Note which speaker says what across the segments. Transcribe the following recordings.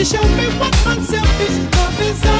Speaker 1: She showed me what unselfish love
Speaker 2: is all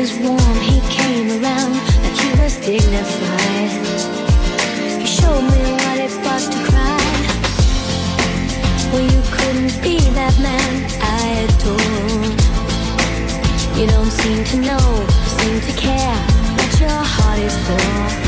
Speaker 1: was warm, he came around like
Speaker 3: he was dignified. He showed me what it was to cry. Well, you couldn't be that man I adore. You don't seem to know, seem to care what your heart is for.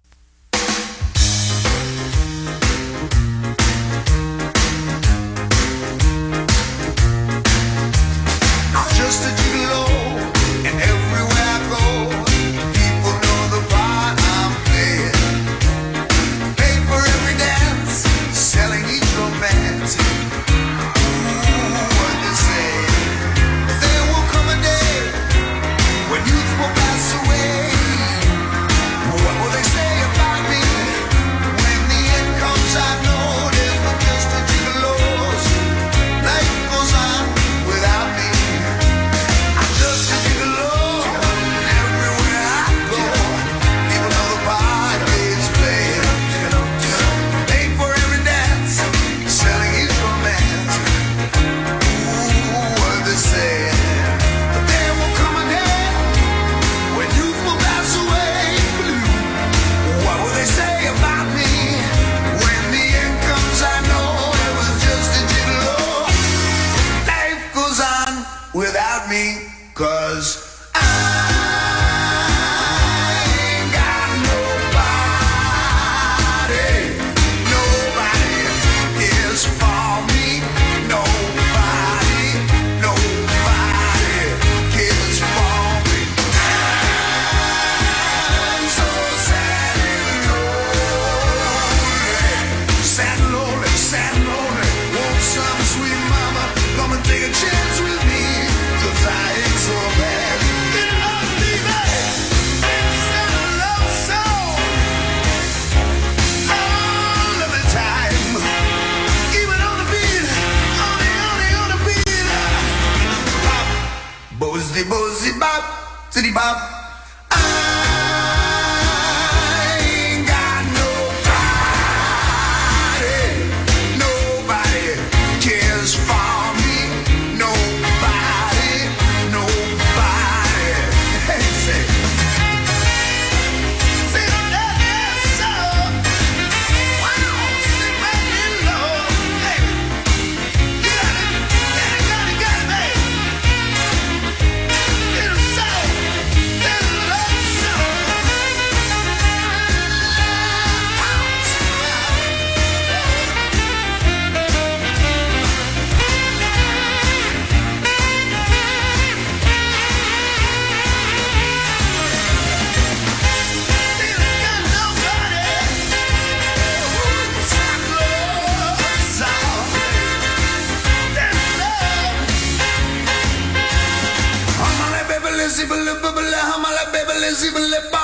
Speaker 4: Baby, la Beverly Zibbly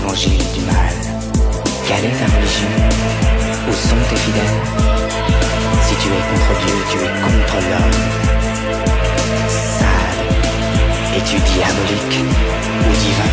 Speaker 4: l'évangile du mal. Quelle est ta religion Où sont tes fidèles. Si tu es contre Dieu, tu es contre l'homme. Sale, es-tu diabolique ou divin.